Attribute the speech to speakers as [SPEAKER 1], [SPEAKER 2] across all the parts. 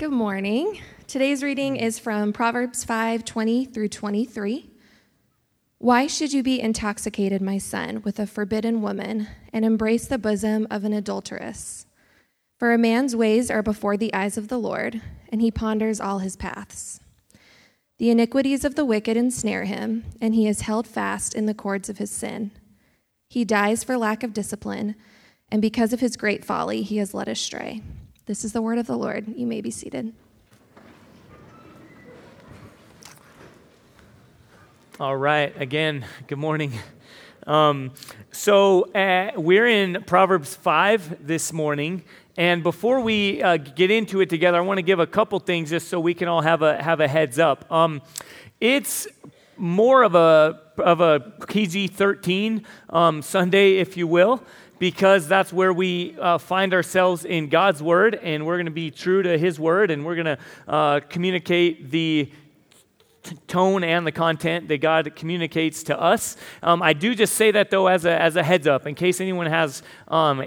[SPEAKER 1] Good morning. Today's reading is from Proverbs 5 20 through 23. Why should you be intoxicated, my son, with a forbidden woman, and embrace the bosom of an adulteress? For a man's ways are before the eyes of the Lord, and he ponders all his paths. The iniquities of the wicked ensnare him, and he is held fast in the cords of his sin. He dies for lack of discipline, and because of his great folly, he is led astray. This is the word of the Lord. You may be seated.
[SPEAKER 2] All right. Again, good morning. Um, so uh, we're in Proverbs 5 this morning. And before we uh, get into it together, I want to give a couple things just so we can all have a, have a heads up. Um, it's more of a, of a PG 13 um, Sunday, if you will because that's where we uh, find ourselves in God's Word, and we're going to be true to His Word, and we're going to uh, communicate the t- tone and the content that God communicates to us. Um, I do just say that, though, as a, as a heads up, in case anyone has um,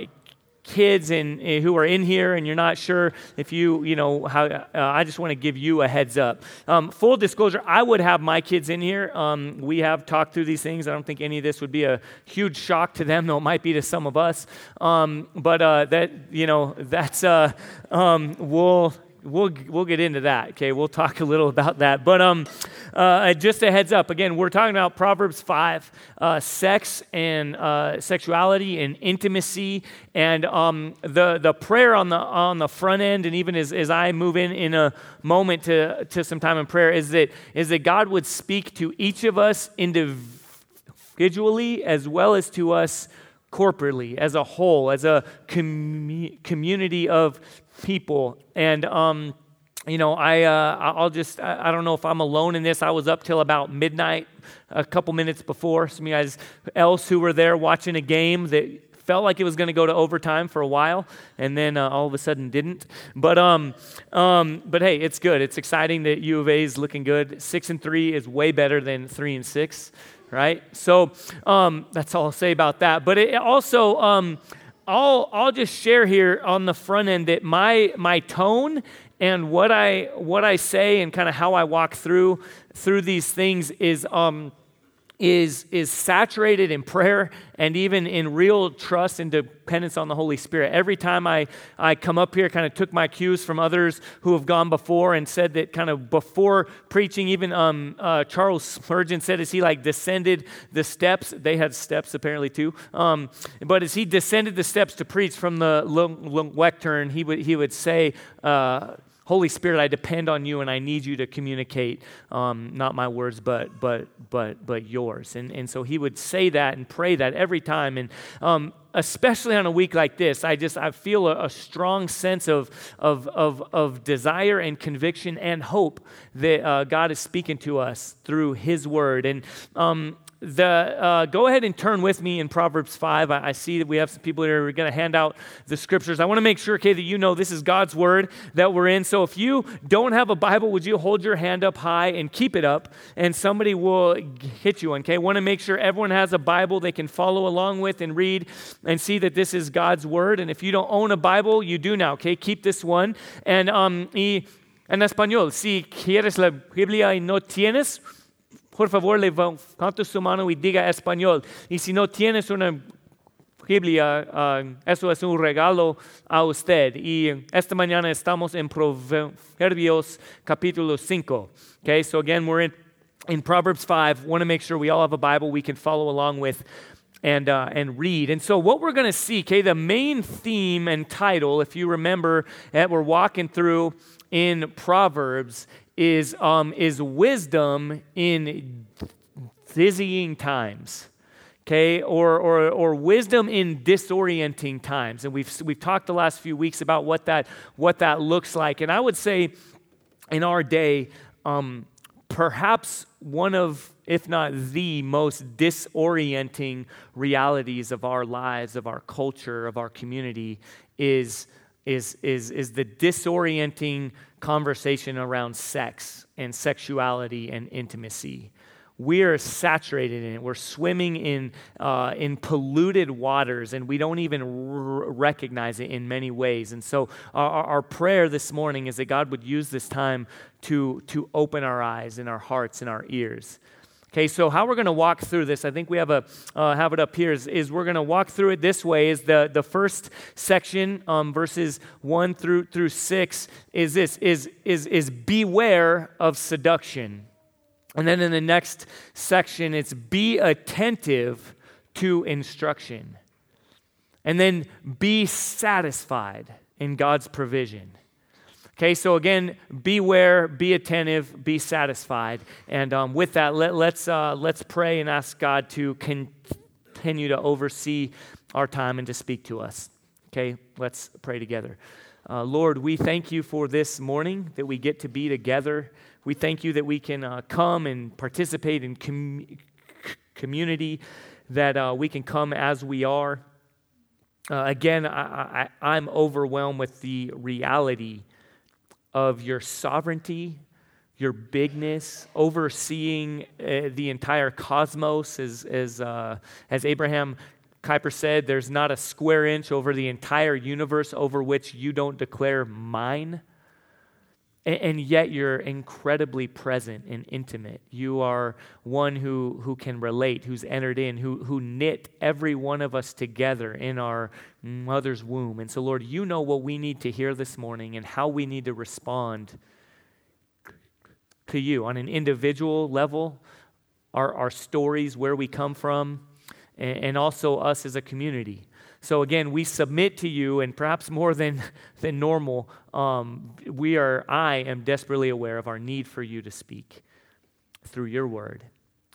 [SPEAKER 2] kids and uh, who are in here and you're not sure if you you know how uh, i just want to give you a heads up. Um, full disclosure i would have my kids in here. Um, we have talked through these things. I don't think any of this would be a huge shock to them though it might be to some of us. Um, but uh, that you know that's uh, um, we'll we'll we'll get into that. Okay, we'll talk a little about that. But um, uh, just a heads up. Again, we're talking about Proverbs five, uh, sex and uh, sexuality and intimacy, and um, the the prayer on the on the front end, and even as, as I move in in a moment to to some time in prayer, is that is that God would speak to each of us individually as well as to us corporately, as a whole, as a com- community of people. And, um, you know, I, uh, I'll just, I, don't know if I'm alone in this. I was up till about midnight, a couple minutes before. Some guys else who were there watching a game that felt like it was going to go to overtime for a while, and then uh, all of a sudden didn't. But um, um, but hey, it's good. It's exciting that U of A is looking good. Six and three is way better than three and six, right? So um, that's all I'll say about that. But it also um, I'll, I'll just share here on the front end that my, my tone and what I, what I say and kind of how I walk through, through these things is, um, is, is saturated in prayer and even in real trust and dependence on the Holy Spirit. Every time I, I come up here, kind of took my cues from others who have gone before and said that kind of before preaching, even um, uh, Charles Spurgeon said as he like descended the steps, they had steps apparently too, um, but as he descended the steps to preach from the lectern, he would, he would say, uh, Holy Spirit, I depend on you and I need you to communicate um, not my words, but, but, but, but yours. And, and so he would say that and pray that every time. And um, especially on a week like this, I just I feel a, a strong sense of, of, of, of, desire and conviction and hope that uh, God is speaking to us through his word. And um, the, uh, go ahead and turn with me in Proverbs 5. I, I see that we have some people here who are going to hand out the scriptures. I want to make sure, okay, that you know this is God's word that we're in. So if you don't have a Bible, would you hold your hand up high and keep it up, and somebody will hit you, okay? Want to make sure everyone has a Bible they can follow along with and read and see that this is God's word. And if you don't own a Bible, you do now, okay? Keep this one. And um, y, en español, si quieres la Biblia y no tienes, por favor levanta su mano y diga español. Y si no tienes una Biblia, uh, eso es un regalo a usted. Y esta mañana estamos en Proverbios capítulo 5. Okay, so again, we're in, in Proverbs 5. Want to make sure we all have a Bible we can follow along with and, uh, and read. And so, what we're going to see, okay, the main theme and title, if you remember that we're walking through in Proverbs, is, um, is wisdom in dizzying times okay? Or, or, or wisdom in disorienting times. And we've, we've talked the last few weeks about what that what that looks like. And i would say in our day um, perhaps one of if not the most disorienting realities of our lives of our culture of our community is is is, is the disorienting conversation around sex and sexuality and intimacy. we are saturated in it. We're swimming in, uh, in polluted waters, and we don't even r- recognize it in many ways. And so, our, our prayer this morning is that God would use this time to, to open our eyes and our hearts and our ears. Okay, so how we're going to walk through this, I think we have a uh, have it up here. Is, is we're going to walk through it this way. Is the the first section, um, verses one through through six, is this is is is beware of seduction. And then in the next section, it's be attentive to instruction. And then be satisfied in God's provision. Okay, so again, beware, be attentive, be satisfied. And um, with that, let, let's, uh, let's pray and ask God to continue to oversee our time and to speak to us. Okay, let's pray together. Uh, Lord, we thank you for this morning that we get to be together. We thank you that we can uh, come and participate in com- community, that uh, we can come as we are. Uh, again, I, I, I'm overwhelmed with the reality of your sovereignty, your bigness, overseeing uh, the entire cosmos, as, as, uh, as Abraham Kuyper said, there's not a square inch over the entire universe over which you don't declare mine. And, yet you're incredibly present and intimate. You are one who, who can relate, who's entered in, who, who knit every one of us together in our mother's womb. And so, Lord, you know what we need to hear this morning and how we need to respond to you on an individual level, our, our stories, where we come from, and, and also us as a community. So again, we submit to you, and perhaps more than, than normal, um, we are, I am desperately aware of our need for you to speak through your word.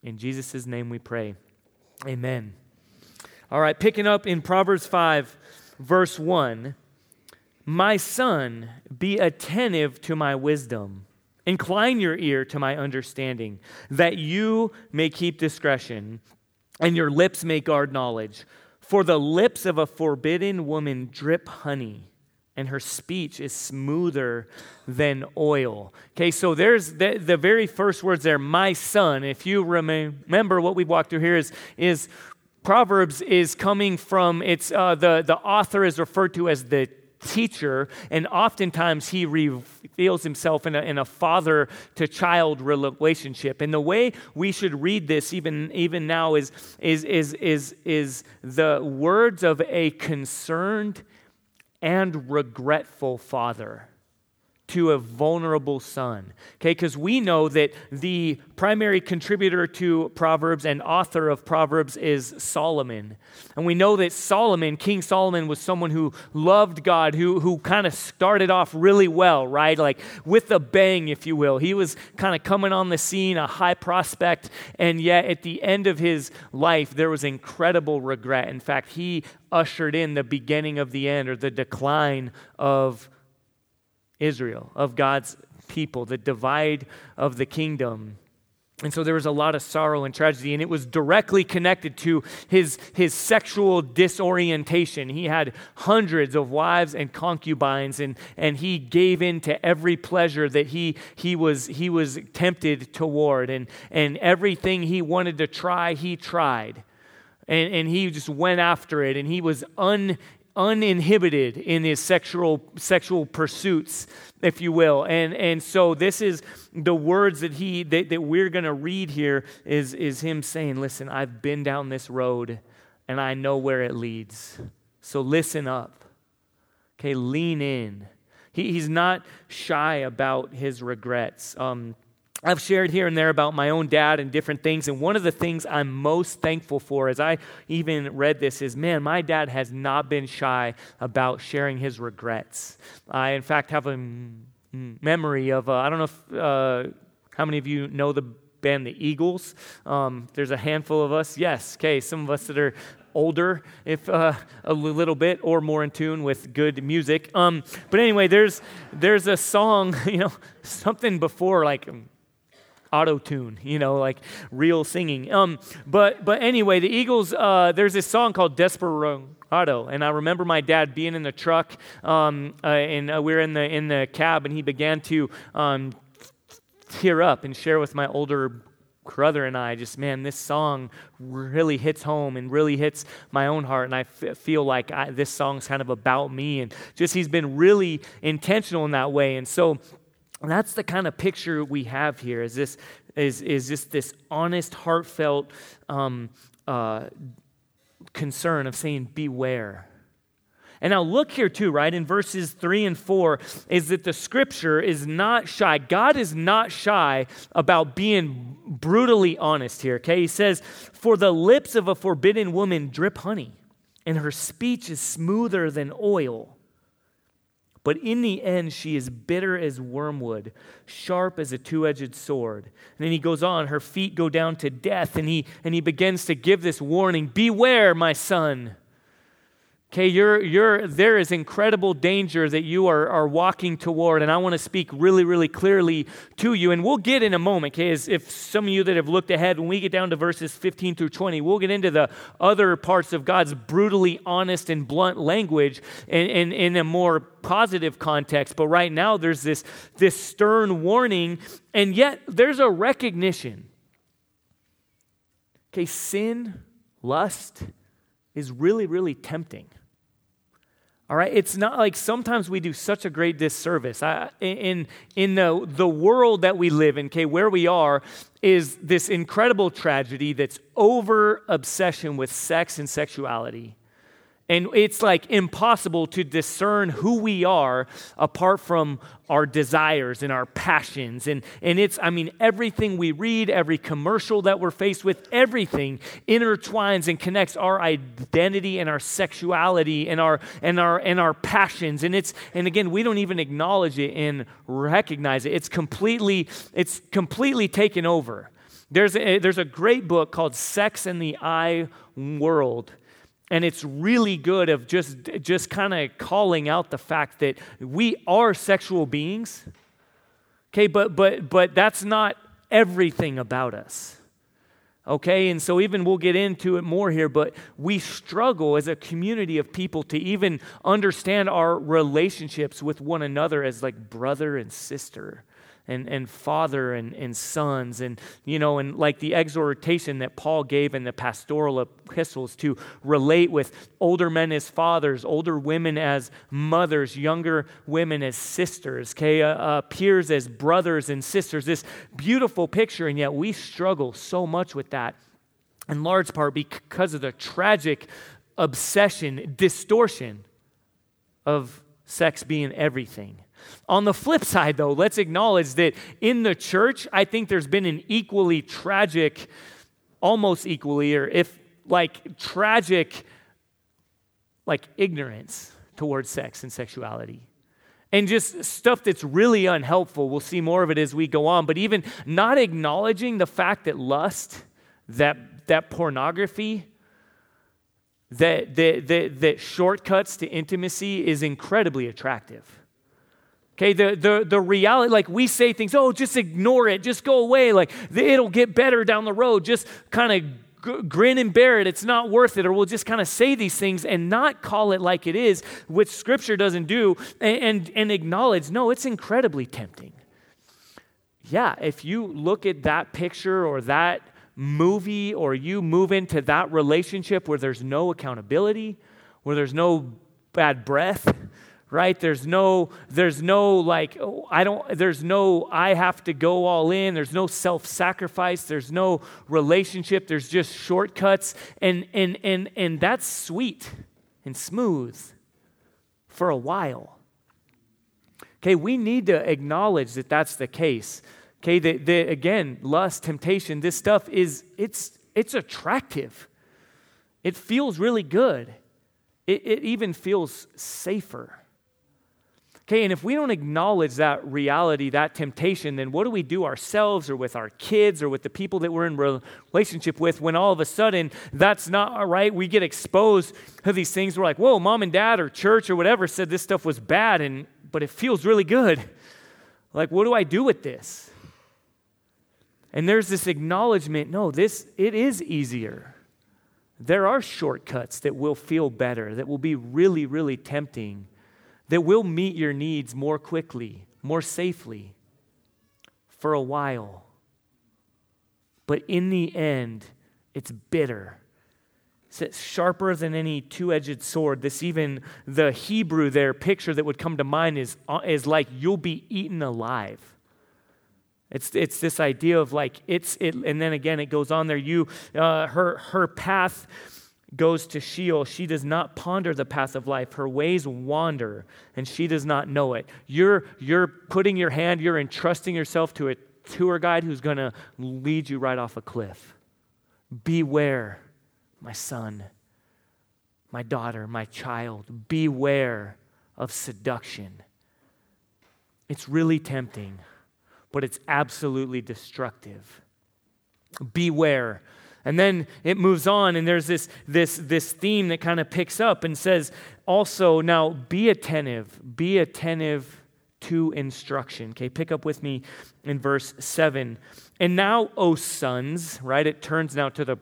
[SPEAKER 2] In Jesus' name we pray. Amen. All right, picking up in Proverbs 5, verse 1 My son, be attentive to my wisdom. Incline your ear to my understanding, that you may keep discretion, and your lips may guard knowledge. For the lips of a forbidden woman drip honey, and her speech is smoother than oil. Okay, so there's the, the very first words there, my son. If you remember what we've walked through here is, is Proverbs is coming from, it's uh, the, the author is referred to as the teacher, and oftentimes he reveals himself in a, in a father to child relationship. And the way we should read this, even, even now, is, is, is, is, is the words of a concerned and regretful father to a vulnerable son. Okay, because we know that the primary contributor to Proverbs and author of Proverbs is Solomon. And we know that Solomon, King Solomon, was someone who loved God, who, who kind of started off really well, right? Like with a bang, if you will. He was kind of coming on the scene, a high prospect, and yet at the end of his life, there was incredible regret. In fact, he ushered in the beginning of the end or the decline of Israel, of God's people, the divide of the kingdom. And so there was a lot of sorrow and tragedy, and it was directly connected to his, his sexual disorientation. He had hundreds of wives and concubines, and, and he gave in to every pleasure that he, he, was, he was tempted toward. And, and everything he wanted to try, he tried. And, and he just went after it, and he was un, uninhibited in his sexual sexual pursuits if you will. And and so this is the words that he that, that we're going to read here is is him saying listen i've been down this road and i know where it leads. So listen up. Okay lean in. He, he's not shy about his regrets. Um, I've shared here and there about my own dad and different things. And one of the things I'm most thankful for as I even read this is man, my dad has not been shy about sharing his regrets. I, in fact, have a memory of, uh, I don't know if, uh, how many of you know the band The Eagles? Um, there's a handful of us. Yes, okay, some of us that are older, if uh, a little bit, or more in tune with good music. Um, but anyway, there's there's a song, you know, something before like auto tune, you know, like real singing. Um, but but anyway, the Eagles. Uh, there's this song called Desperado, and I remember my dad being in the truck, um, uh, and uh, we were in the in the cab, and he began to um, tear up and share with my older brother and I just, man, this song really hits home and really hits my own heart. And I f- feel like I, this song's kind of about me. And just he's been really intentional in that way. And so that's the kind of picture we have here is this, is, is just this honest, heartfelt um, uh, concern of saying, beware. And now look here too, right? In verses 3 and 4 is that the scripture is not shy. God is not shy about being brutally honest here, okay? He says, For the lips of a forbidden woman drip honey, and her speech is smoother than oil. But in the end, she is bitter as wormwood, sharp as a two edged sword. And then he goes on, her feet go down to death, and he, and he begins to give this warning Beware, my son. Okay, you're, you're, there is incredible danger that you are, are walking toward, and I want to speak really, really clearly to you. And we'll get in a moment, okay, as if some of you that have looked ahead, when we get down to verses 15 through 20, we'll get into the other parts of God's brutally honest and blunt language in, in, in a more positive context. But right now, there's this, this stern warning, and yet there's a recognition. Okay, sin, lust is really, really tempting. All right, it's not like sometimes we do such a great disservice. I, in in the, the world that we live in, okay, where we are is this incredible tragedy that's over obsession with sex and sexuality. And it's like impossible to discern who we are apart from our desires and our passions. And, and it's, I mean, everything we read, every commercial that we're faced with, everything intertwines and connects our identity and our sexuality and our, and our, and our passions. And it's, and again, we don't even acknowledge it and recognize it. It's completely, it's completely taken over. There's a, there's a great book called Sex and the I World and it's really good of just just kind of calling out the fact that we are sexual beings okay? But but but that's not everything about us okay? And so even we'll get into it more here but we struggle as a community of people to even understand our relationships with one another as like brother and sister and, and father and, and sons and you know and like the exhortation that paul gave in the pastoral epistles to relate with older men as fathers older women as mothers younger women as sisters okay uh, uh, peers as brothers and sisters. This beautiful picture and yet we struggle so much with that in large part because of the tragic obsession distortion of sex being everything on the flip side, though, let's acknowledge that in the church, I think there's been an equally tragic, almost equally, or if like tragic, like ignorance towards sex and sexuality. And just stuff that's really unhelpful. We'll see more of it as we go on. But even not acknowledging the fact that lust, that, that pornography, that, that, that, that shortcuts to intimacy is incredibly attractive. Okay, the, the, the reality, like we say things, oh, just ignore it, just go away, like it'll get better down the road, just kind of g- grin and bear it, it's not worth it, or we'll just kind of say these things and not call it like it is, which scripture doesn't do, and, and, and acknowledge, no, it's incredibly tempting. Yeah, if you look at that picture or that movie, or you move into that relationship where there's no accountability, where there's no bad breath, right? There's no there's no like i don't there's no i have to go all in. There's no self-sacrifice. There's no relationship. There's just shortcuts. And and and and that's sweet and smooth for a while. Okay we need to acknowledge that that's the case. Okay that, that again lust temptation this stuff is it's it's attractive. It feels really good. It, it even feels safer Okay, and if we don't acknowledge that reality, that temptation, then what do we do ourselves or with our kids or with the people that we're in relationship with when all of a sudden that's not uh, right? We get exposed to these things. We're like, whoa, mom and dad or church or whatever said this stuff was bad, and but it feels really good. Like, what do I do with this? And there's this acknowledgement no, this, it is easier. There are shortcuts that will feel better, that will be really, really tempting that will meet your needs more quickly, more safely, for a while. but in the end, it's bitter. It's sharper than any two edged sword. This, even the Hebrew there picture that would come to mind is, uh, is like you'll be eaten alive. It's, it's this idea of like it's it, and then again it goes on there. You, uh, her her path goes to Sheol. She does not ponder the path of life. Her ways wander, and she does not know it. You're you're putting your hand. You're entrusting yourself to a tour guide who's going to lead you right off a cliff. Beware my son, my daughter, my child. Beware of seduction. It's really tempting, but it's absolutely destructive. Beware. And then it moves on, and there's this, this, this theme that kind of picks up and says, also, now be attentive, be attentive to instruction. Okay, pick up with me in verse 7. And now, O sons, right? It turns now to the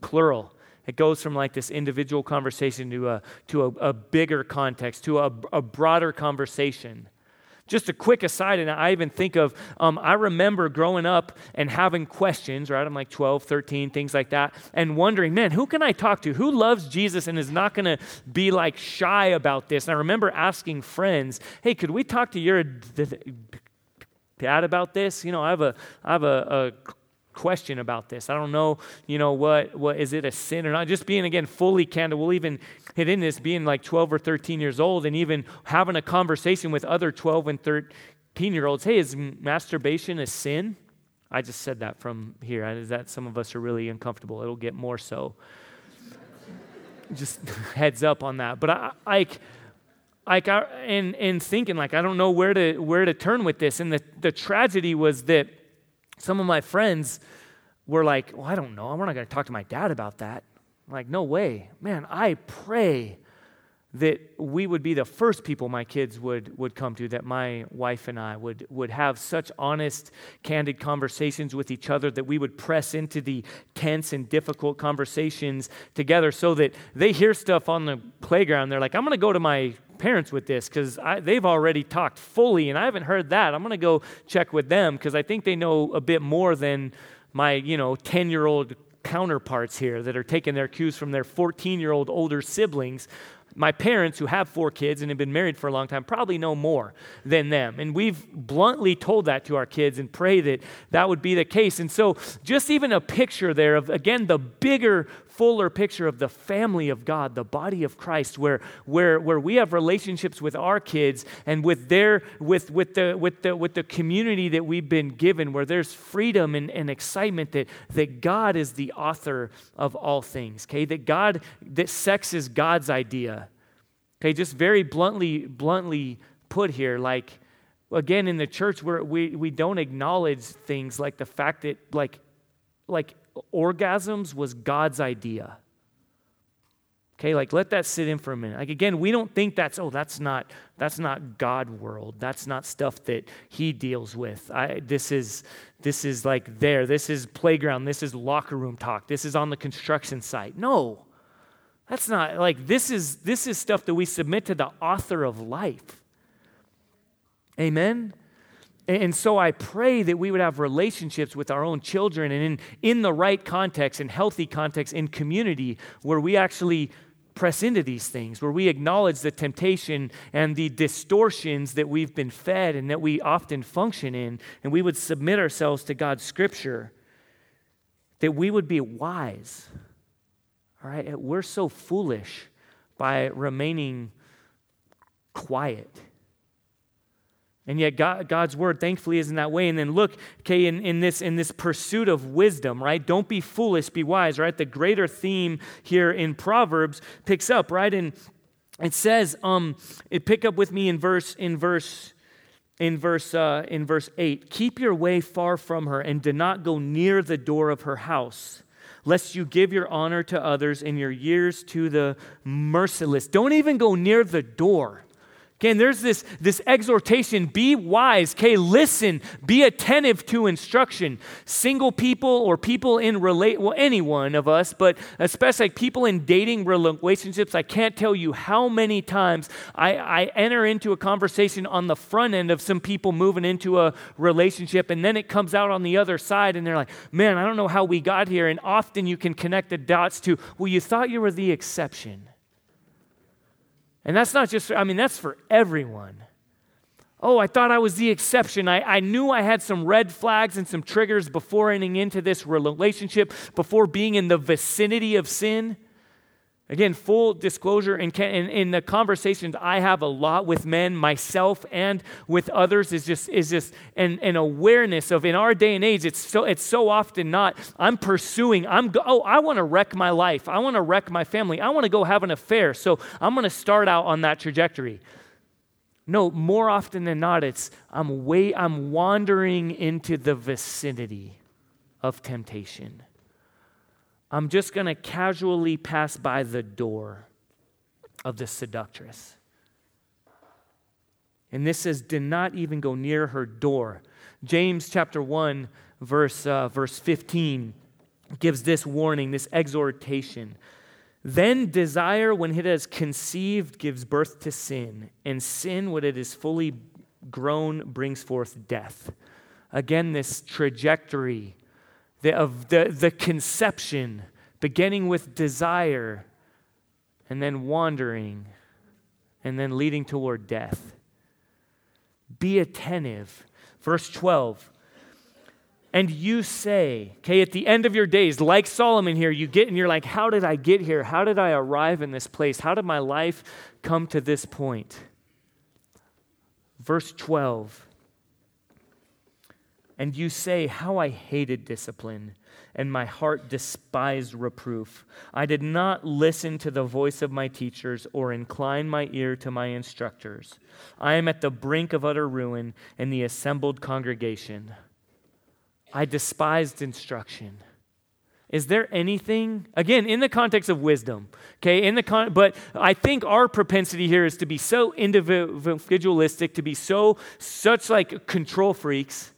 [SPEAKER 2] plural. It goes from like this individual conversation to a, to a, a bigger context, to a, a broader conversation. Just a quick aside, and I even think of, um, I remember growing up and having questions, right? I'm like 12, 13, things like that, and wondering, man, who can I talk to? Who loves Jesus and is not going to be like shy about this? And I remember asking friends, hey, could we talk to your dad about this? You know, I have a, I have a, a question about this. I don't know, you know, what, what is it a sin or not? Just being, again, fully candid. We'll even hit in this being like 12 or 13 years old and even having a conversation with other 12 and 13 year olds. Hey, is masturbation a sin? I just said that from here. Is that some of us are really uncomfortable? It'll get more so. just heads up on that. But I, like, like I, and, and thinking like I don't know where to where to turn with this. And the, the tragedy was that some of my friends were like, Well, I don't know. We're not going to talk to my dad about that. I'm like, no way. Man, I pray that we would be the first people my kids would, would come to, that my wife and I would, would have such honest, candid conversations with each other, that we would press into the tense and difficult conversations together so that they hear stuff on the playground. They're like, I'm going to go to my parents with this because they've already talked fully and I haven't heard that. I'm going to go check with them because I think they know a bit more than my, you know, 10 year old counterparts here that are taking their cues from their 14 year old older siblings my parents, who have four kids and have been married for a long time, probably know more than them. And we've bluntly told that to our kids and pray that that would be the case. And so, just even a picture there of, again, the bigger fuller picture of the family of God, the body of Christ, where, where, where we have relationships with our kids and with their with, with the with the with the community that we've been given, where there's freedom and, and excitement that, that God is the author of all things. Okay, that God that sex is God's idea. Okay, just very bluntly, bluntly put here, like again in the church where we, we don't acknowledge things like the fact that like like orgasms was God's idea. Okay, like let that sit in for a minute. Like again, we don't think that's oh that's not that's not God world. That's not stuff that he deals with. I, this is this is like there. This is playground. This is locker room talk. This is on the construction site. No. That's not like this is this is stuff that we submit to the author of life. Amen. And so I pray that we would have relationships with our own children and in, in the right context, in healthy context, in community, where we actually press into these things, where we acknowledge the temptation and the distortions that we've been fed and that we often function in, and we would submit ourselves to God's scripture, that we would be wise. All right? We're so foolish by remaining quiet and yet God, God's word thankfully isn't that way. And then look, okay, in, in, this, in this pursuit of wisdom, right? Don't be foolish, be wise, right? The greater theme here in Proverbs picks up, right? And it says, um, it pick up with me in verse, in verse, in verse, uh, in verse 8. Keep your way far from her and do not go near the door of her house lest you give your honor to others and your years to the merciless. Don't even go near the door. Okay, and there's this, this exhortation be wise, okay, listen, be attentive to instruction. Single people or people in relate, well, any one of us, but especially people in dating relationships, I can't tell you how many times I, I enter into a conversation on the front end of some people moving into a relationship, and then it comes out on the other side, and they're like, man, I don't know how we got here. And often you can connect the dots to, well, you thought you were the exception. And that's not just, I mean, that's for everyone. Oh, I thought I was the exception. I, I knew I had some red flags and some triggers before entering into this relationship, before being in the vicinity of sin. Again, full disclosure, in, in, in, the conversations I have a lot with men, myself and with others, is just, is just an, an awareness of in our day and age, it's so, it's so often not, I'm pursuing, I'm, go, oh, I want to wreck my life. I want to wreck my family. I want to go have an affair. So I'm going to start out on that trajectory. No, more often than not, it's I'm, way, I'm wandering into the vicinity of temptation. I'm just going to casually pass by the door of the seductress. And this says, do not even go near her door. James chapter 1, verse, uh, verse 15 gives this warning, this exhortation. Then desire, when it has conceived, gives birth to sin, and sin, when it is fully grown, brings forth death. Again, this trajectory the, of the, the conception, beginning with desire and then wandering and then leading toward death. Be attentive. Verse 12. And you say, okay, at the end of your days, like Solomon here, you get and you're like, how did I get here? How did I arrive in this place? How did my life come to this point? Verse 12. And you say, How I hated discipline, and my heart despised reproof. I did not listen to the voice of my teachers or incline my ear to my instructors. I am at the brink of utter ruin in the assembled congregation. I despised instruction. Is there anything, again, in the context of wisdom, okay, in the con- but I think our propensity here is to be so individualistic, to be so, such like control freaks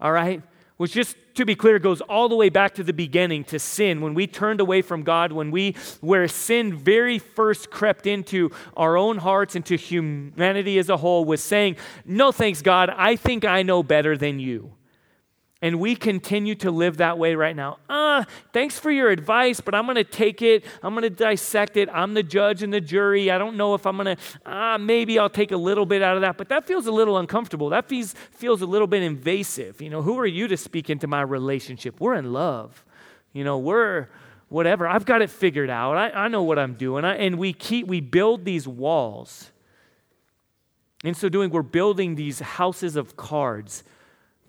[SPEAKER 2] all right? Which, just to be clear, goes all the way back to the beginning to sin. When we turned away from God, when we, where sin very first crept into our own hearts, into humanity as a whole, was saying, No thanks, God, I think I know better than you and we continue to live that way right now. Ah, uh, thanks for your advice, but I'm going to take it. I'm going to dissect it. I'm the judge and the jury. I don't know if I'm going to, ah, uh, maybe I'll take a little bit out of that, but that feels a little uncomfortable. That feels, feels a little bit invasive. You know, who are you to speak into my relationship? We're in love. You know, we're whatever. I've got it figured out. I, I know what I'm doing. I, and we keep, we build these walls. In so doing, we're building these houses of cards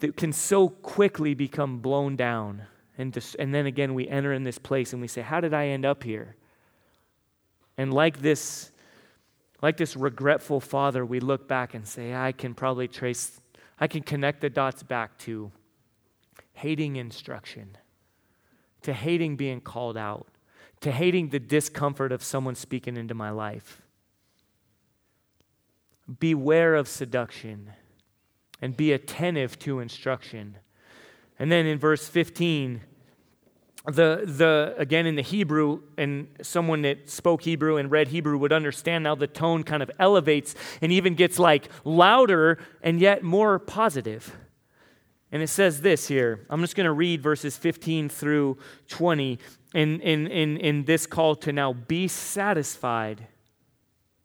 [SPEAKER 2] that can so quickly become blown down. And, dis- and then again, we enter in this place and we say, How did I end up here? And like this, like this regretful father, we look back and say, I can probably trace, I can connect the dots back to hating instruction, to hating being called out, to hating the discomfort of someone speaking into my life. Beware of seduction and be attentive to instruction. And then in verse 15, the, the again in the Hebrew, and someone that spoke Hebrew and read Hebrew would understand now the tone kind of elevates and even gets like louder and yet more positive. And it says this here. I'm just going to read verses 15 through 20 in, in, in, in this call to now be satisfied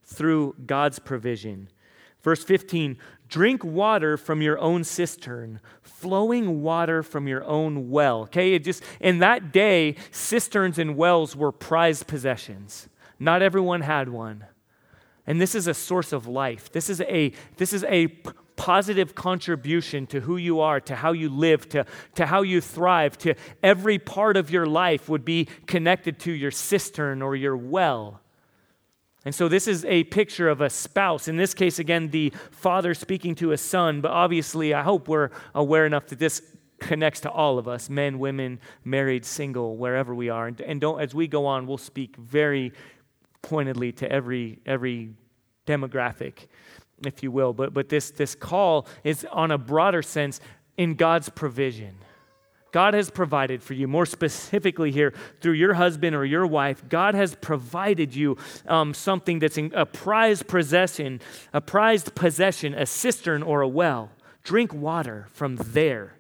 [SPEAKER 2] through God's provision. Verse 15 Drink water from your own cistern, flowing water from your own well. Okay, it just in that day, cisterns and wells were prized possessions. Not everyone had one. And this is a source of life. This is a this is a positive contribution to who you are, to how you live, to, to how you thrive, to every part of your life would be connected to your cistern or your well. And so, this is a picture of a spouse. In this case, again, the father speaking to a son, but obviously, I hope we're aware enough that this connects to all of us men, women, married, single, wherever we are. And, don't, as we go on, we'll speak very pointedly to every, every demographic. if you will. But, but this, this call is on a broader sense in God's provision. God has provided for you, more specifically here, through your husband or your wife. God has provided you um, something that's a prized possession, a prized possession, a cistern or a well. Drink water from there.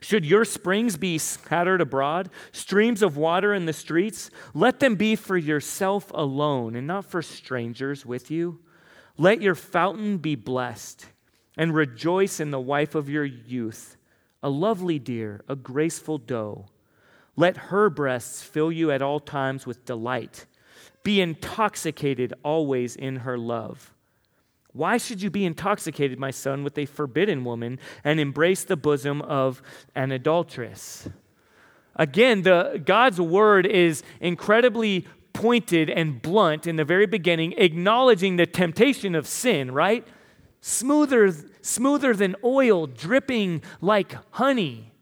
[SPEAKER 2] Should your springs be scattered abroad, streams of water in the streets, let them be for yourself alone and not for strangers with you. Let your fountain be blessed, and rejoice in the wife of your youth, a lovely deer, a graceful doe. Let her breasts fill you at all times with delight. Be intoxicated always in her love. Why should you be intoxicated, my son, with a forbidden woman and embrace the bosom of an adulteress? Again, the, God's word is incredibly pointed and blunt in the very beginning, acknowledging the temptation of sin, right? Smoother, smoother than oil, dripping like honey.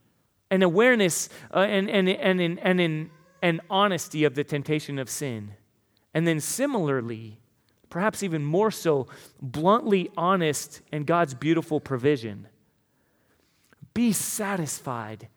[SPEAKER 2] An awareness uh, and, and, and, and, and, and, and honesty of the temptation of sin. And then similarly, perhaps even more so, bluntly honest in God's beautiful provision. Be satisfied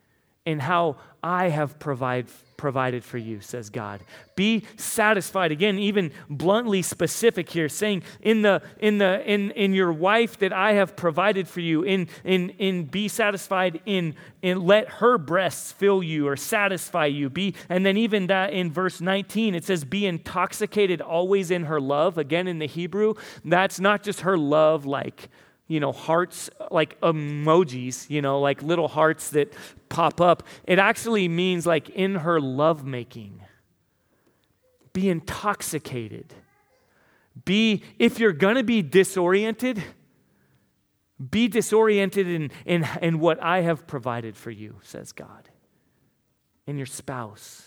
[SPEAKER 2] in how I have provide, provided for you, says God. Be satisfied. Again, even bluntly specific here, saying in the in the in in your wife that I have provided for you, in in in be satisfied in in let her breasts fill you or satisfy you. Be and then even that in verse 19, it says, be intoxicated always in her love. Again, in the Hebrew, that's not just her love like you know, hearts like emojis, you know, like little hearts that pop up. It actually means like in her lovemaking. Be intoxicated. Be, if you're going to be disoriented, be disoriented in, in, in what I have provided for you, says God, in your spouse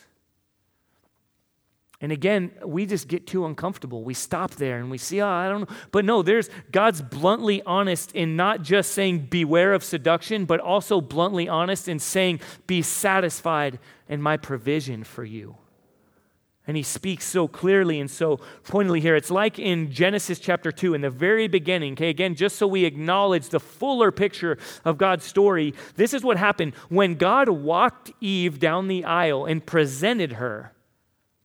[SPEAKER 2] and again, we just get too uncomfortable. We stop there and we see, oh, I don't know. But no, there's God's bluntly honest in not just saying beware of seduction, but also bluntly honest in saying, be satisfied in my provision for you. And he speaks so clearly and so pointedly here. It's like in Genesis chapter 2, in the very beginning, okay, again, just so we acknowledge the fuller picture of God's story, this is what happened. When God walked Eve down the aisle and presented her,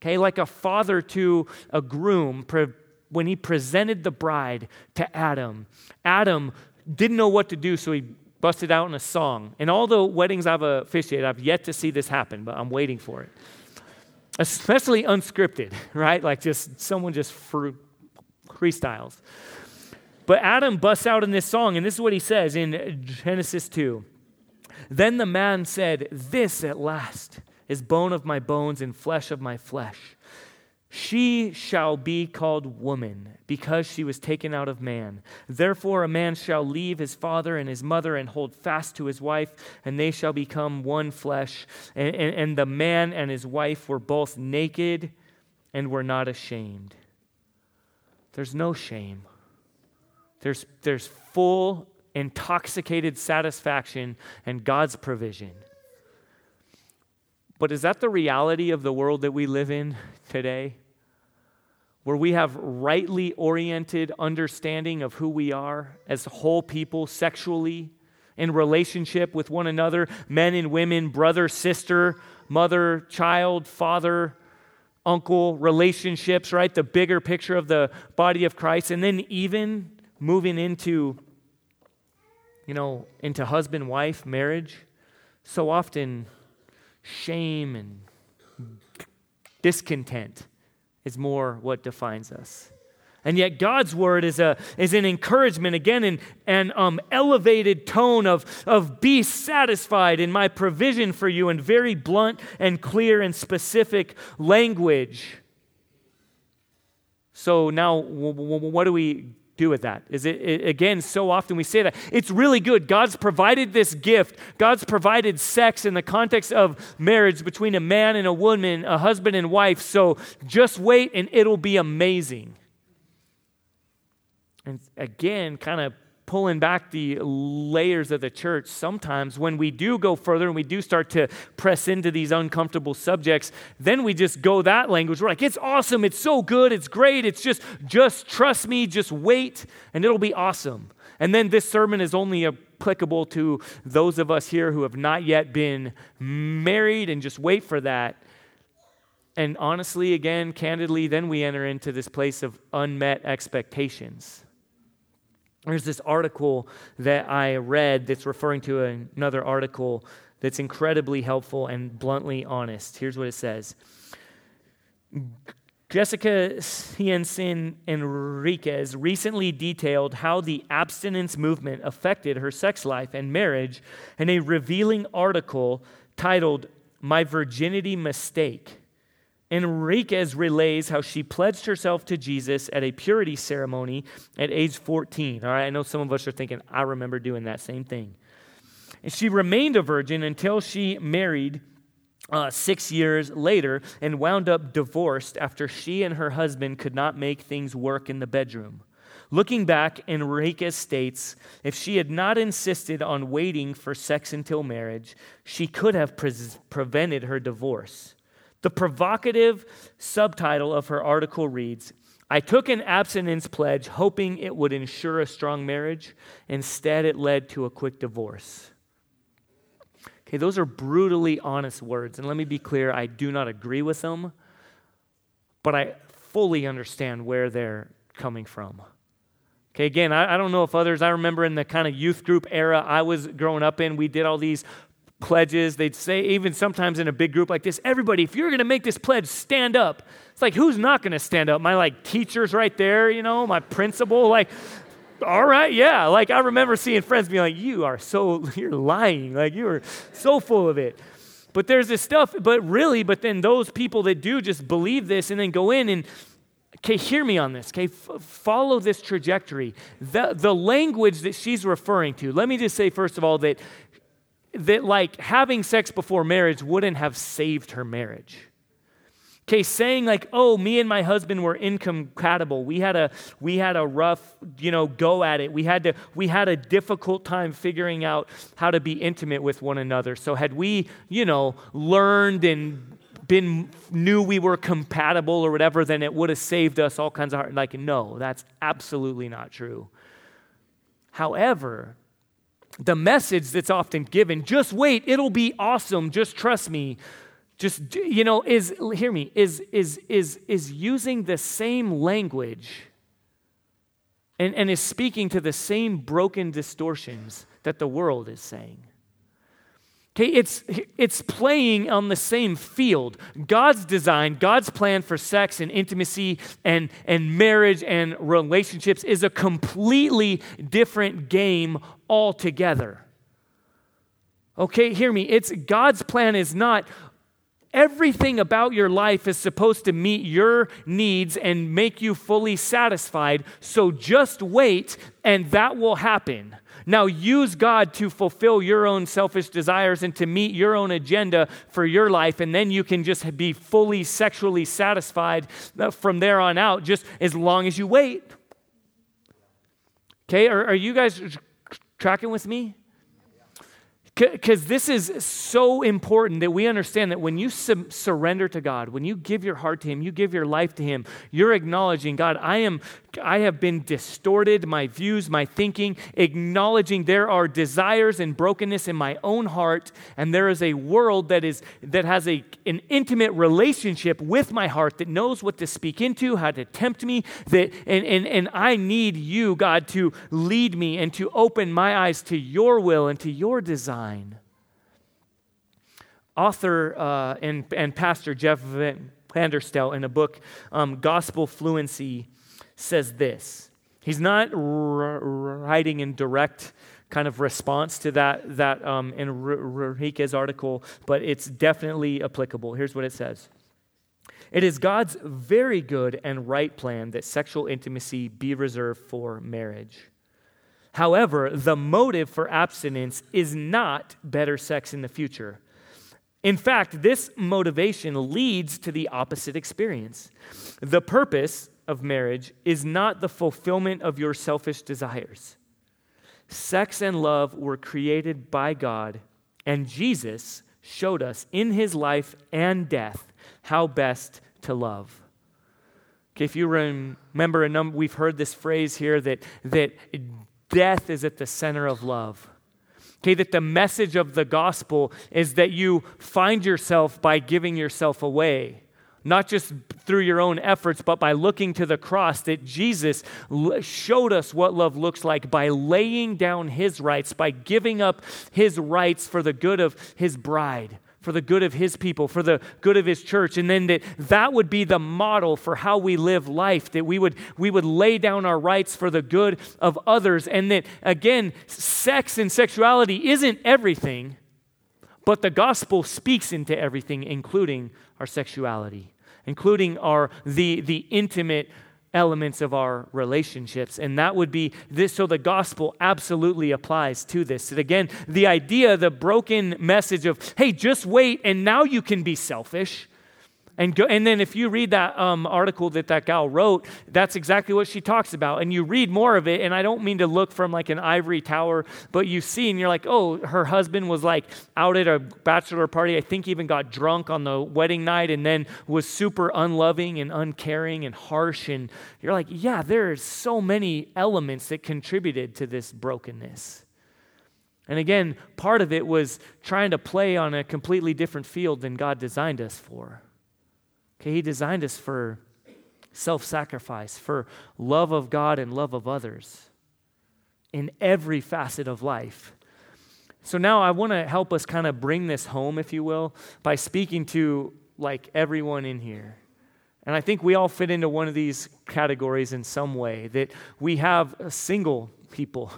[SPEAKER 2] okay, like a father to a groom pre- when he presented the bride to Adam. Adam didn't know what to do, so he busted out in a song. And all the weddings I've officiated, I've yet to see this happen, but I'm waiting for it. Especially unscripted, right? Like just someone just freestyles. But Adam busts out in this song, and this is what he says in Genesis 2. Then the man said, This at last is bone of my bones and flesh of my flesh. She shall be called woman because she was taken out of man. Therefore, a man shall leave his father and his mother and hold fast to his wife, and they shall become one flesh. And, and, and the man and his wife were both naked and were not ashamed. There's no shame, there's, there's full, intoxicated satisfaction and God's provision. But is that the reality of the world that we live in today? Where we have rightly oriented understanding of who we are as whole people sexually, in relationship with one another, men and women, brother, sister, mother, child, father, uncle, relationships, right? The bigger picture of the body of Christ. And then even moving into, you know, into husband wife marriage. So often shame and discontent is more what defines us. And yet, God's word is, a, is an encouragement, again, an, an um, elevated tone of, of be satisfied in my provision for you in very blunt and clear and specific language. So, now, w- w- what do we do with that? Is it, it, again, so often we say that. It's really good. God's provided this gift. God's provided sex in the context of marriage between a man and a woman, a husband and wife. So just wait and it'll be amazing. And again, kind of pulling back the layers of the church, sometimes when we do go further and we do start to press into these uncomfortable subjects, then we just go that language. We're like, it's awesome, it's so good, it's great, it's just, just trust me, just wait, and it'll be awesome. And then this sermon is only applicable to those of us here who have not yet been married, and just wait for that. And honestly, again, candidly, then we enter into this place of unmet expectations. There's this article that I read that's referring to another article that's incredibly helpful and bluntly honest. Here's what it says Jessica Ciencin Enriquez recently detailed how the abstinence movement affected her sex life and marriage in a revealing article titled My Virginity Mistake. Enriquez relays how she pledged herself to Jesus at a purity ceremony at age 14. All right, I know some of us are thinking, I remember doing that same thing. And she remained a virgin until she married uh, six years later and wound up divorced after she and her husband could not make things work in the bedroom. Looking back, Enriquez states if she had not insisted on waiting for sex until marriage, she could have pre- prevented her divorce. The provocative subtitle of her article reads I took an abstinence pledge hoping it would ensure a strong marriage. Instead, it led to a quick divorce. Okay, those are brutally honest words. And let me be clear I do not agree with them, but I fully understand where they're coming from. Okay, again, I, I, don't know if others, I remember in the kind of youth group era I was growing up in, we did all these pledges. They'd say, even sometimes in a big group like this, everybody, if you're going to make this pledge, stand up. It's like, who's not going to stand up? My like teachers right there, you know, my principal, like, all right, yeah. Like I remember seeing friends be like, you are so, you're lying. Like you are so full of it. But there's this stuff, but really, but then those people that do just believe this and then go in and, okay, hear me on this, okay? F- follow this trajectory. The, the language that she's referring to, let me just say, first of all, that that like having sex before marriage wouldn't have saved her marriage. Okay, saying like, "Oh, me and my husband were incompatible. We had a we had a rough, you know, go at it. We had to we had a difficult time figuring out how to be intimate with one another. So had we, you know, learned and been knew we were compatible or whatever, then it would have saved us all kinds of heart. Like, no, that's absolutely not true. However, the message that's often given just wait it'll be awesome. Just trust me. Just you know is hear me is is is is using the same language and, and is speaking to the same broken distortions that the world is saying Okay, it's, it's playing on the same field. God's design, God's plan for sex and intimacy and, and marriage and relationships is a completely different game altogether. Okay, hear me. It's God's plan is not everything about your life is supposed to meet your needs and make you fully satisfied. So just wait and that will happen. Now use God to fulfill your own selfish desires and to meet your own agenda for your life, and then you can just be fully sexually satisfied uh, from there on out, just as long as you wait. Okay, are, are you guys tracking with me? Because this is so important that we understand that when you su- surrender to God, when you give your heart to Him, you give your life to Him, you're acknowledging, God, I am, I have been distorted, my views, my thinking, acknowledging there are desires and brokenness in my own heart, and there is a world that is that has a, an intimate relationship with my heart that knows what to speak into, how to tempt me, that and, and, and I need you, God, to lead me and to open my eyes to your will and to your design design. Author uh, and, and pastor Jeff Vanderstelt, in a book, um, Gospel Fluency, says this. He's not writing in direct kind of response to that, that um, Enriquez article, but it's definitely applicable. Here's what it says. It is God's very good and right plan that sexual intimacy be reserved for marriage. However, the motive for abstinence is not better sex in the future. In fact, this motivation leads to the opposite experience. The purpose of marriage is not the fulfillment of your selfish desires. Sex and love were created by God, and Jesus showed us in his life and death how best to love. Okay, if you remember a number, we've heard this phrase here that, that death is at the center of love. Okay, that the message of the gospel is that you find yourself by giving yourself away not just through your own efforts, but by looking to the cross, that Jesus showed us what love looks like by laying down his rights, by giving up his rights for the good of his bride for the good of his people for the good of his church and then that that would be the model for how we live life that we would we would lay down our rights for the good of others and that again sex and sexuality isn't everything but the gospel speaks into everything including our sexuality including our the, the intimate elements of our relationships. And that would be this. So the gospel absolutely applies to this. And again, the idea, the broken message of, hey, just wait and now you can be selfish and, go, and then if you read that um, article that that gal wrote, that's exactly what she talks about. And you read more of it, and I don't mean to look from like an ivory tower, but you see, and you're like, oh, her husband was like out at a bachelor party. I think even got drunk on the wedding night, and then was super unloving and uncaring and harsh. And you're like, yeah, there's so many elements that contributed to this brokenness. And again, part of it was trying to play on a completely different field than God designed us for. Okay, He designed us for self sacrifice, for love of God and love of others in every facet of life. So now I want to help us kind of bring this home, if you will, by speaking to like everyone in here. And I think we all fit into one of these categories in some way that we have single people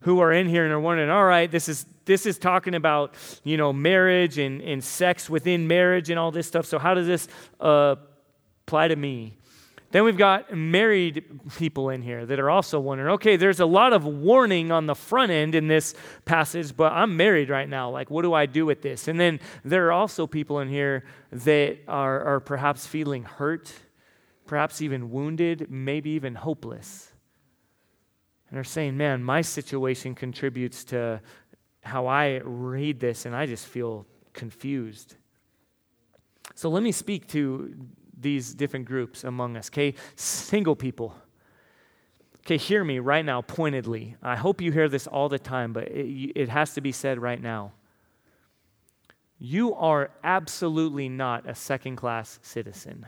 [SPEAKER 2] who are in here and are wondering, all right, this is this is talking about, you know, marriage and, and sex within marriage and all this stuff. So how does this uh, apply to me? Then we've got married people in here that are also wondering, okay, there's a lot of warning on the front end in this passage, but I'm married right now. Like, what do I do with this? And then there are also people in here that are, are perhaps feeling hurt, perhaps even wounded, maybe even hopeless. And are saying, man, my situation contributes to how I read this and I just feel confused. So let me speak to these different groups among us, okay? Single people. Okay, hear me right now, pointedly. I hope you hear this all the time, but it, it has to be said right now. You are absolutely not a second class citizen.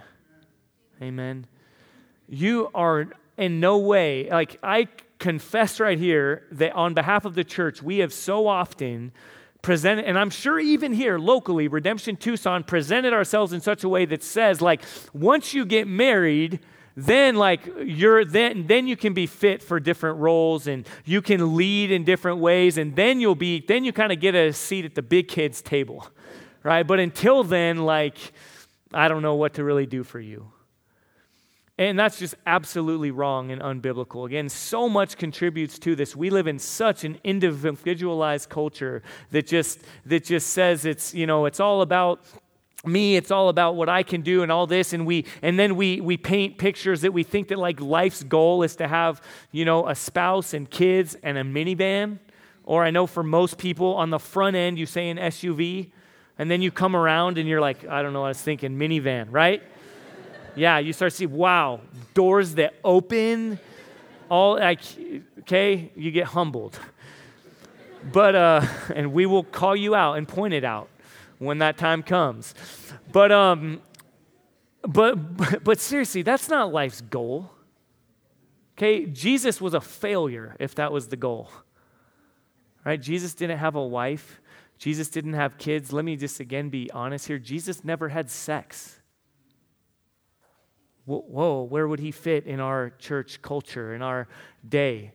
[SPEAKER 2] Amen. You are in no way, like, I confess right here that on behalf of the church, we have so often presented, and I'm sure even here locally, Redemption Tucson presented ourselves in such a way that says, like, once you get married, then like you're then then you can be fit for different roles and you can lead in different ways and then you'll be then you kind of get a seat at the big kids table right? But until then like i don't know what to really do for you and that's just absolutely wrong and unbiblical. Again, so much contributes to this. We live in such an individualized culture that just that just says it's, you know, it's all about me it's all about what i can do and all this and we and then we we paint pictures that we think that like life's goal is to have you know a spouse and kids and a minivan or i know for most people on the front end you say an suv and then you come around and you're like i don't know i was thinking minivan right yeah, you start to see, wow, doors that open, all like, okay, you get humbled. But, uh, and we will call you out and point it out when that time comes. But, um, but, but seriously, that's not life's goal. Okay, Jesus was a failure if that was the goal. Right? Jesus didn't have a wife. Jesus didn't have kids. Let me just again be honest here. Jesus never had sex whoa, where would he fit in our church culture, in our day?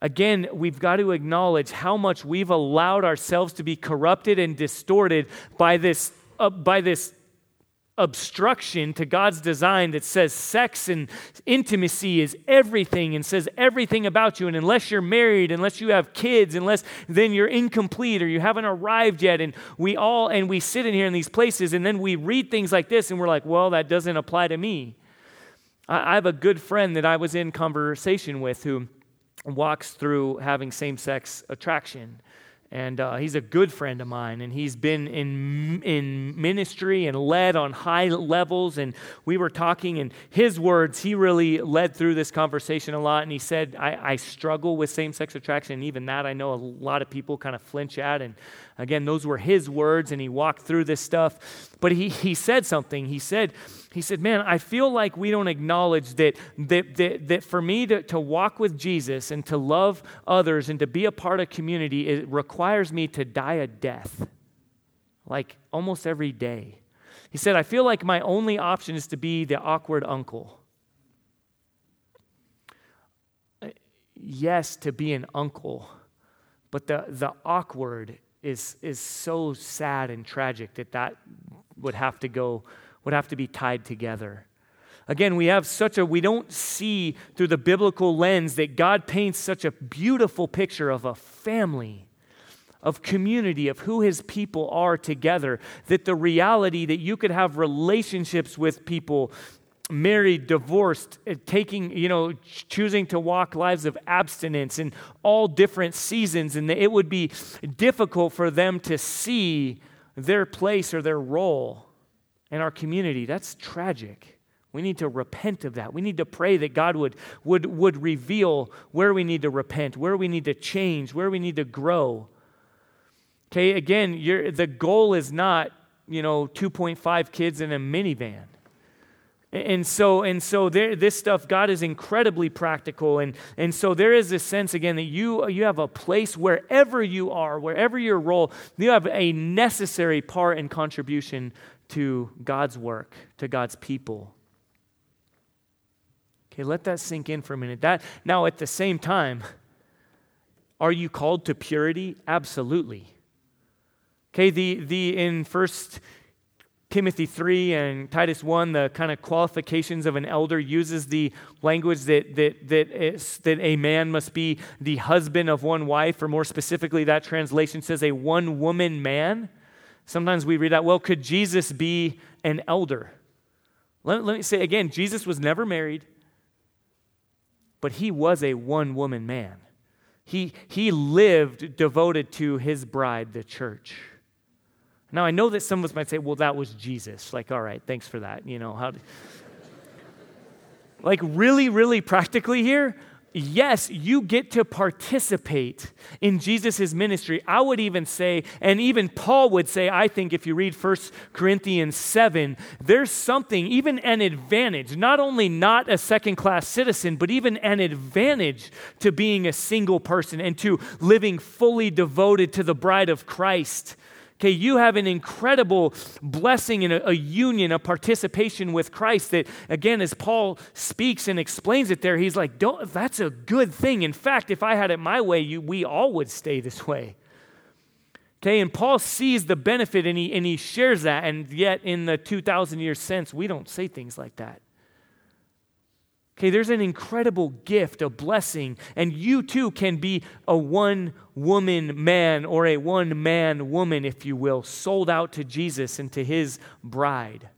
[SPEAKER 2] Again, we've got to acknowledge how much we've allowed ourselves to be corrupted and distorted by this, uh, by this obstruction to God's design that says sex and intimacy is everything and says everything about you. And unless you're married, unless you have kids, unless then you're incomplete or you haven't arrived yet. And we all, and we sit in here in these places and then we read things like this and we're like, well, that doesn't apply to me. I have a good friend that I was in conversation with who walks through having same sex attraction. And uh, he's a good friend of mine and he's been in, in ministry and led on high levels and we were talking and his words he really led through this conversation a lot and he said i, I struggle with same-sex attraction and even that i know a lot of people kind of flinch at and again those were his words and he walked through this stuff but he, he said something he said he said, Man, I feel like we don't acknowledge that, that, that, that for me to, to walk with Jesus and to love others and to be a part of community, it requires me to die a death, like almost every day. He said, I feel like my only option is to be the awkward uncle. Uh, yes, to be an uncle, but the, the awkward is, is so sad and tragic that that would have to go would have to be tied together. Again, we have such a, we don't see through the biblical lens that God paints such a beautiful picture of a family, of community, of who his people are together, that the reality that you could have relationships with people married, divorced, uh, taking, you know, choosing to walk lives of abstinence in all different seasons, and it would be difficult for them to see their place or their role in our community. That's tragic. We need to repent of that. We need to pray that God would, would, would reveal where we need to repent, where we need to change, where we need to grow. Okay, again, the goal is not, you know, 2.5 kids in a minivan. And so, and so there, this stuff, God is incredibly practical. And, and so there is this sense, again, that you, you have a place wherever you are, wherever your role, you have a necessary part and contribution to God's work, to God's people. Okay, let that sink in for a minute. That now at the same time, are you called to purity? Absolutely. Okay, the the in first Timothy 3 and Titus 1, the kind of qualifications of an elder uses the language that, that, that, is, that a man must be the husband of one wife, or more specifically, that translation says a one woman man. Sometimes we read that, well, could Jesus be an elder? Let, let me say again Jesus was never married, but he was a one woman man. He, he lived devoted to his bride, the church. Now, I know that some of us might say, well, that was Jesus. Like, all right, thanks for that. You know, how. like, really, really practically here, yes, you get to participate in Jesus' ministry. I would even say, and even Paul would say, I think if you read 1 Corinthians 7, there's something, even an advantage, not only not a second class citizen, but even an advantage to being a single person and to living fully devoted to the bride of Christ. Okay, you have an incredible blessing and a, a, union, a participation with Christ that, again, as Paul speaks and explains it there, he's like, Don't, that's a good thing. In fact, if I had it my way, you, we all would stay this way. Okay, and Paul sees the benefit and he, and he shares that, and yet in the 2,000 years since, we don't say things like that. Okay, there's an incredible gift, a blessing, and you too can be a one woman man or a one man woman, if you will, sold out to Jesus and to his bride.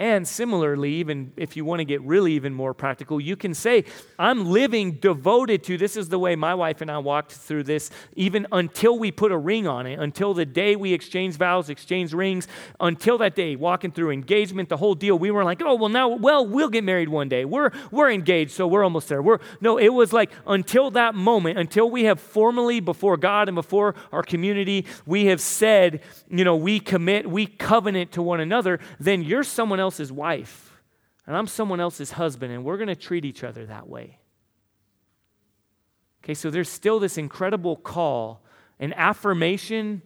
[SPEAKER 2] And similarly, even if you want to get really even more practical, you can say, I'm living devoted to this is the way my wife and I walked through this, even until we put a ring on it, until the day we exchange vows, exchange rings, until that day, walking through engagement, the whole deal. We were like, oh, well, now, well, we'll get married one day. We're, we're engaged, so we're almost there. We're, no, it was like until that moment, until we have formally before God and before our community, we have said, you know, we commit, we covenant to one another, then you're someone else else's wife, and I'm someone else's husband, and we're going to treat each other that way. Okay, so there's still this incredible call, an affirmation,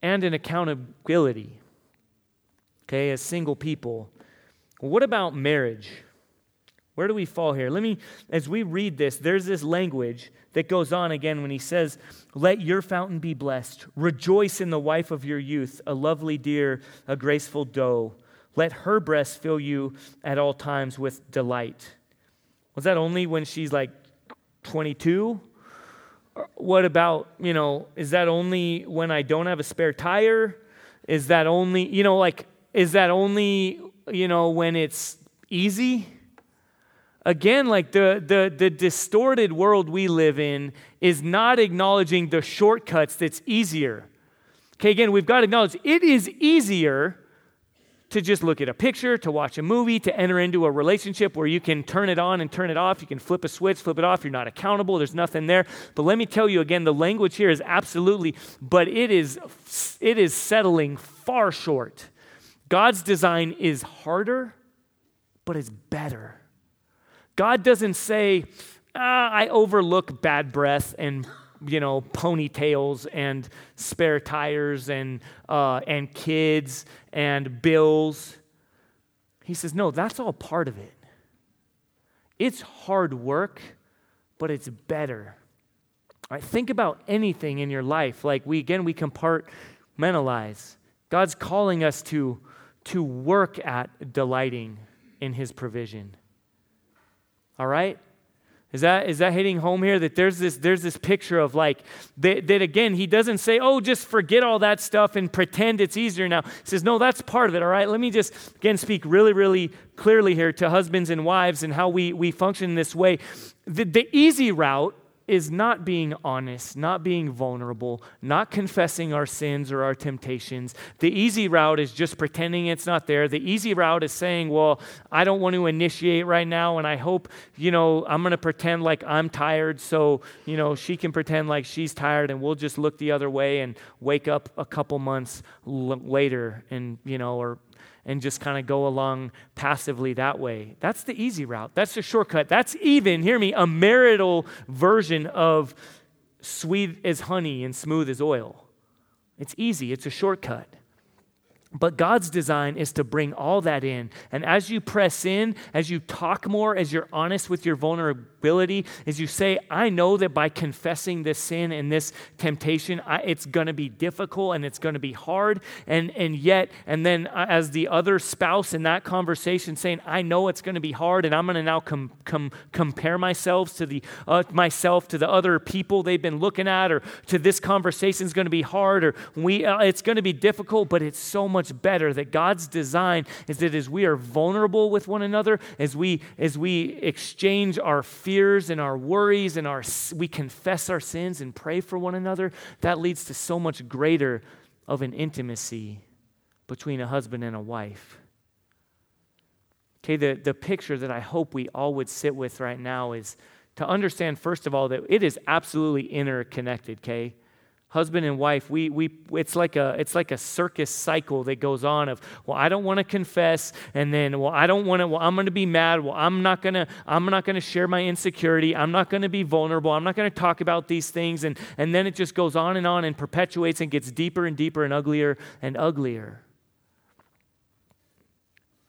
[SPEAKER 2] and an accountability. Okay, as single people. What about marriage? Where do we fall here? Let me, as we read this, there's this language that goes on again when he says, Let your fountain be blessed. Rejoice in the wife of your youth, a lovely deer, a graceful doe. Let her breast fill you at all times with delight. Was that only when she's like 22? What about, you know, is that only when I don't have a spare tire? Is that only, you know, like, is that only, you know, when it's easy? Again, like the, the, the distorted world we live in is not acknowledging the shortcuts that's easier. Okay, again, we've got to acknowledge it is easier to just look at a picture, to watch a movie, to enter into a relationship where you can turn it on and turn it off. You can flip a switch, flip it off. You're not accountable. There's nothing there. But let me tell you again, the language here is absolutely, but it is it is settling far short. God's design is harder, but it's better. God doesn't say, ah, I overlook bad breath and you know ponytails and spare tires and uh, and kids and bills. He says, no, that's all part of it. It's hard work, but it's better. All right, think about anything in your life. Like we again, we compartmentalize. God's calling us to to work at delighting in His provision. All right? Is that, is that hitting home here? That there's this, there's this picture of like, that, that, again, he doesn't say, oh, just forget all that stuff and pretend it's easier now. He says, no, that's part of it, all right? Let me just, again, speak really, really clearly here to husbands and wives and how we, we function in this way. The, the easy route is not being honest, not being vulnerable, not confessing our sins or our temptations. The easy route is just pretending it's not there. The easy route is saying, well, I don't want to initiate right now, and I hope, you know, I'm going to pretend like I'm tired so, you know, she can pretend like she's tired, and we'll just look the other way and wake up a couple months l- later and, you know, or and just kind of go along passively that way. That's the easy route. That's the shortcut. That's even, hear me, a marital version of sweet as honey and smooth as oil. It's easy, it's a shortcut. But God's design is to bring all that in. And as you press in, as you talk more, as you're honest with your vulnerability, as you say, I know that by confessing this sin and this temptation, I, it's going to be difficult and it's going to be hard. And, and yet, and then uh, as the other spouse in that conversation saying, I know it's going to be hard and I'm going to now com, com, compare myself to, the, uh, myself to the other people they've been looking at or to this conversation is going to be hard or we, uh, it's going to be difficult, but it's so much better that God's design is that as we are vulnerable with one another, as we as we exchange our fears and our worries and our we confess our sins and pray for one another, that leads to so much greater of an intimacy between a husband and a wife. Okay, the, the picture that I hope we all would sit with right now is to understand, first of all, that it is absolutely interconnected, okay? Husband and wife we, we it's like a it's like a circus cycle that goes on of well i don't want to confess and then well i don't want to well i'm going to be mad well i'm not going to i'm not going to share my insecurity i'm not going to be vulnerable i'm not going to talk about these things and and then it just goes on and on and perpetuates and gets deeper and deeper and uglier and uglier.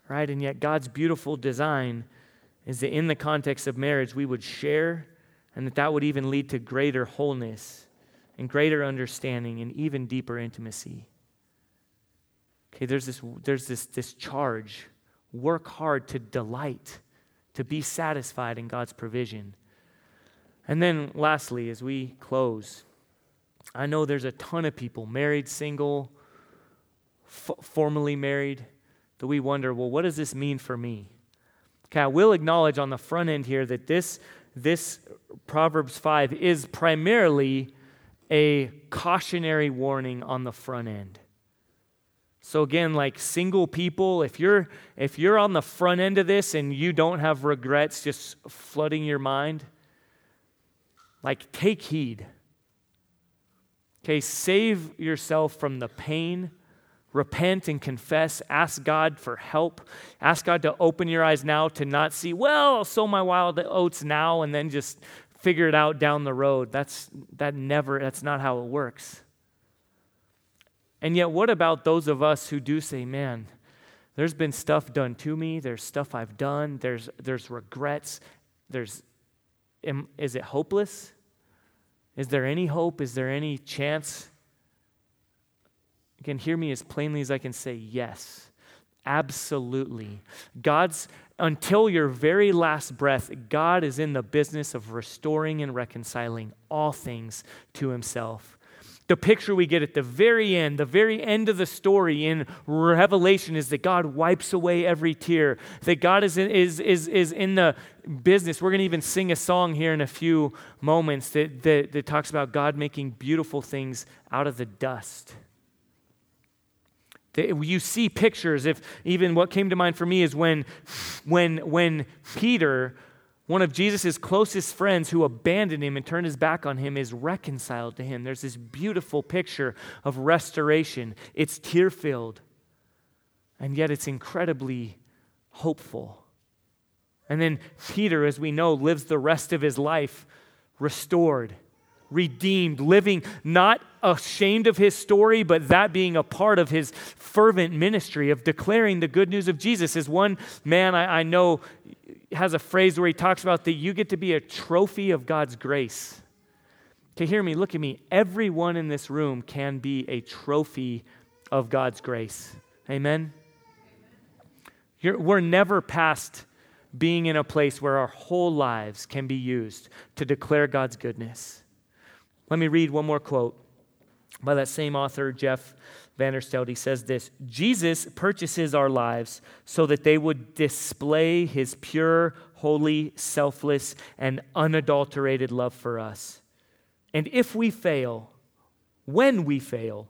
[SPEAKER 2] Right and yet god's beautiful design is that in the context of marriage we would share and that that would even lead to greater wholeness and greater understanding and even deeper intimacy. Okay, there's this, there's this, this charge. Work hard to delight, to be satisfied in God's provision. And then, lastly, as we close, I know there's a ton of people, married, single, f- formerly married, that we wonder, well, what does this mean for me? Okay, I will acknowledge on the front end here that this, this Proverbs 5 is primarily a cautionary warning on the front end. So again, like single people, if you're if you're on the front end of this and you don't have regrets just flooding your mind, like take heed. Okay, save yourself from the pain. Repent and confess. Ask God for help. Ask God to open your eyes now to not see, well, I'll sow my wild oats now and then just figure it out down the road. That's that never that's not how it works. And yet what about those of us who do say, "Man, there's been stuff done to me, there's stuff I've done, there's there's regrets, there's am, is it hopeless? Is there any hope? Is there any chance?" Again, hear me as plainly as I can say, yes. Absolutely. God's until your very last breath, God is in the business of restoring and reconciling all things to himself. The picture we get at the very end, the very end of the story in Revelation is that God wipes away every tear, that God is in, is, is, is in the business. We're going to even sing a song here in a few moments that, that, that talks about God making beautiful things out of the dust. You see pictures, if even what came to mind for me is when, when, when Peter one of Jesus' closest friends who abandoned him and turned his back on him is reconciled to him. There's this beautiful picture of restoration. It's tear filled, and yet it's incredibly hopeful. And then Peter, as we know, lives the rest of his life restored, redeemed, living not ashamed of his story, but that being a part of his fervent ministry of declaring the good news of Jesus. As one man I, I know has a phrase where he talks about that you get to be a trophy of God's grace. Okay, hear me, look at me. Everyone in this room can be a trophy of God's grace. Amen? You're, we're never past being in a place where our whole lives can be used to declare God's goodness. Let me read one more quote by that same author, Jeff Vanderstelt, he says this Jesus purchases our lives so that they would display his pure, holy, selfless, and unadulterated love for us. And if we fail, when we fail,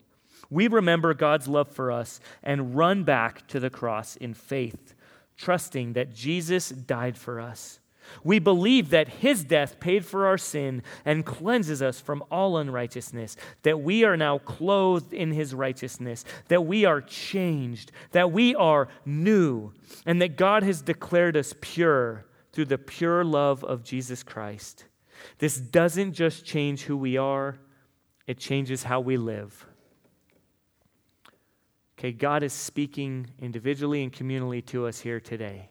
[SPEAKER 2] we remember God's love for us and run back to the cross in faith, trusting that Jesus died for us. We believe that his death paid for our sin and cleanses us from all unrighteousness, that we are now clothed in his righteousness, that we are changed, that we are new, and that God has declared us pure through the pure love of Jesus Christ. This doesn't just change who we are, it changes how we live. Okay, God is speaking individually and communally to us here today.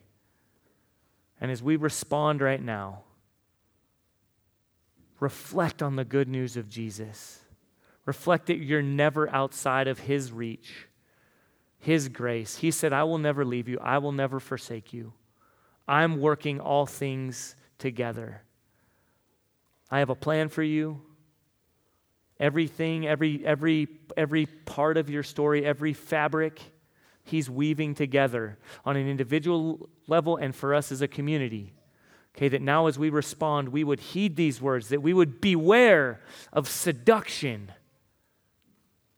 [SPEAKER 2] And as we respond right now, reflect on the good news of Jesus. Reflect that you're never outside of His reach, His grace. He said, I will never leave you, I will never forsake you. I'm working all things together. I have a plan for you. Everything, every, every, every part of your story, every fabric, He's weaving together on an individual level and for us as a community. Okay, that now as we respond, we would heed these words, that we would beware of seduction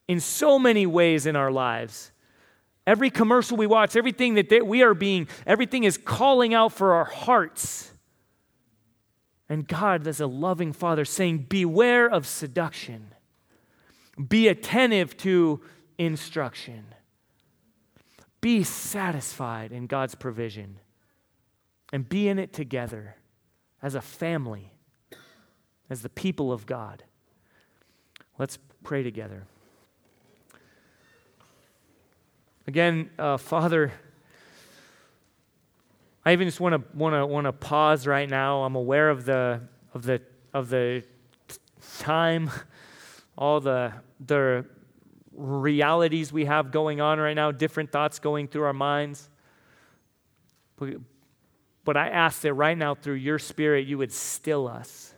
[SPEAKER 2] in so many ways in our lives. Every commercial we watch, everything that we are being, everything is calling out for our hearts. And God, as a loving Father, saying, Beware of seduction, be attentive to instruction. Be satisfied in God's provision and be in it together as a family, as the people of God. Let's pray together. Again, uh, Father, I even just want to want to want to pause right now. I'm aware of the of the of the time, all the the realities we have going on right now, different thoughts going through our minds. But, I ask that right now, through your spirit, you would still us.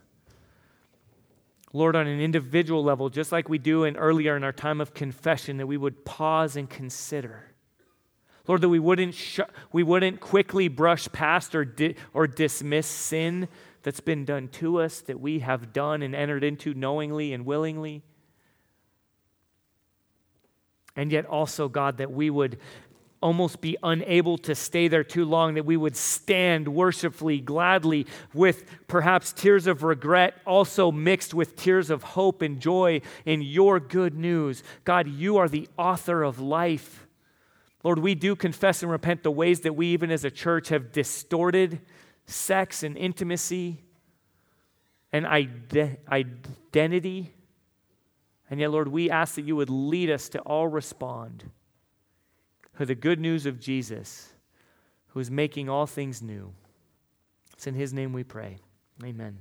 [SPEAKER 2] Lord, on an individual level, just like we do in earlier in our time of confession, that we would pause and consider. Lord, that we wouldn't, sh- we wouldn't quickly brush past or, di- or dismiss sin that's been done to us, that we have done and entered into knowingly and willingly. And yet, also, God, that we would almost be unable to stay there too long, that we would stand worshipfully, gladly, with perhaps tears of regret, also mixed with tears of hope and joy in your good news. God, you are the author of life. Lord, we do confess and repent the ways that we, even as a church, have distorted sex and intimacy and ide- identity. And yet, Lord, we ask that you would lead us to all respond to the good news of Jesus, who is making all things new. It's in his name we pray. Amen.